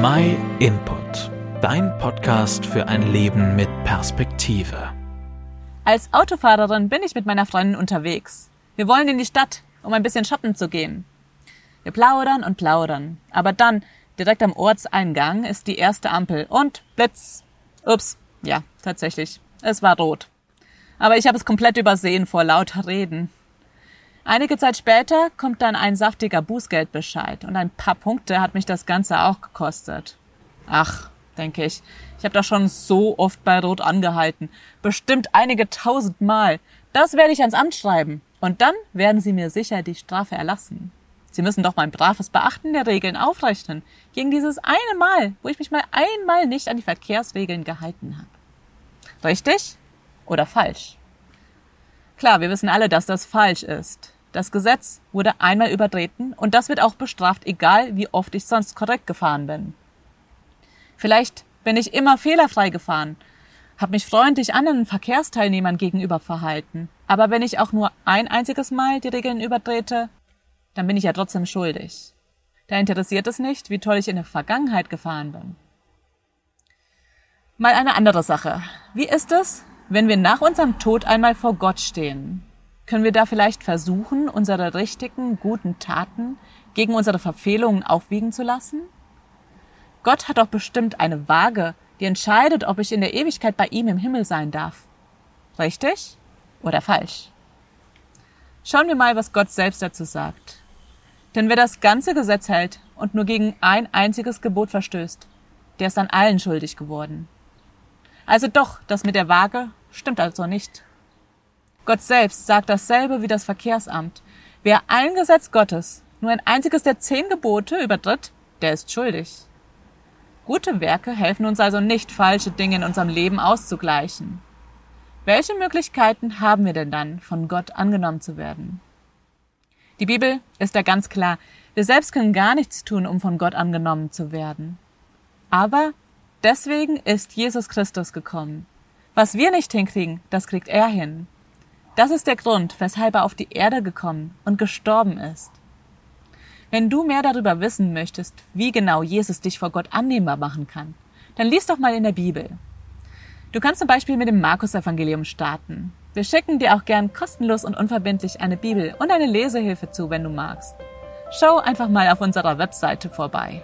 My Input, dein Podcast für ein Leben mit Perspektive. Als Autofahrerin bin ich mit meiner Freundin unterwegs. Wir wollen in die Stadt, um ein bisschen shoppen zu gehen. Wir plaudern und plaudern, aber dann, direkt am Ortseingang, ist die erste Ampel und Blitz. Ups, ja, tatsächlich, es war rot. Aber ich habe es komplett übersehen vor lauter Reden. Einige Zeit später kommt dann ein saftiger Bußgeldbescheid und ein paar Punkte hat mich das Ganze auch gekostet. Ach, denke ich, ich habe doch schon so oft bei Rot angehalten, bestimmt einige tausend Mal. Das werde ich ans Amt schreiben und dann werden sie mir sicher die Strafe erlassen. Sie müssen doch mein braves Beachten der Regeln aufrechnen, gegen dieses eine Mal, wo ich mich mal einmal nicht an die Verkehrsregeln gehalten habe. Richtig oder falsch? Klar, wir wissen alle, dass das falsch ist. Das Gesetz wurde einmal übertreten und das wird auch bestraft, egal wie oft ich sonst korrekt gefahren bin. Vielleicht bin ich immer fehlerfrei gefahren, habe mich freundlich anderen Verkehrsteilnehmern gegenüber verhalten, aber wenn ich auch nur ein einziges Mal die Regeln übertrete, dann bin ich ja trotzdem schuldig. Da interessiert es nicht, wie toll ich in der Vergangenheit gefahren bin. Mal eine andere Sache. Wie ist es, wenn wir nach unserem Tod einmal vor Gott stehen? Können wir da vielleicht versuchen, unsere richtigen, guten Taten gegen unsere Verfehlungen aufwiegen zu lassen? Gott hat doch bestimmt eine Waage, die entscheidet, ob ich in der Ewigkeit bei ihm im Himmel sein darf. Richtig oder falsch? Schauen wir mal, was Gott selbst dazu sagt. Denn wer das ganze Gesetz hält und nur gegen ein einziges Gebot verstößt, der ist an allen schuldig geworden. Also doch, das mit der Waage stimmt also nicht. Gott selbst sagt dasselbe wie das Verkehrsamt. Wer ein Gesetz Gottes, nur ein einziges der zehn Gebote übertritt, der ist schuldig. Gute Werke helfen uns also nicht, falsche Dinge in unserem Leben auszugleichen. Welche Möglichkeiten haben wir denn dann, von Gott angenommen zu werden? Die Bibel ist da ganz klar. Wir selbst können gar nichts tun, um von Gott angenommen zu werden. Aber deswegen ist Jesus Christus gekommen. Was wir nicht hinkriegen, das kriegt er hin. Das ist der Grund, weshalb er auf die Erde gekommen und gestorben ist. Wenn du mehr darüber wissen möchtest, wie genau Jesus dich vor Gott annehmbar machen kann, dann lies doch mal in der Bibel. Du kannst zum Beispiel mit dem Markus-Evangelium starten. Wir schicken dir auch gern kostenlos und unverbindlich eine Bibel und eine Lesehilfe zu, wenn du magst. Schau einfach mal auf unserer Webseite vorbei.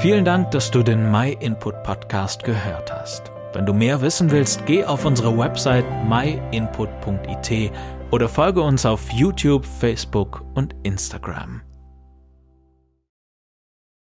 Vielen Dank, dass du den My Input Podcast gehört hast. Wenn du mehr wissen willst, geh auf unsere Website myinput.it oder folge uns auf YouTube, Facebook und Instagram.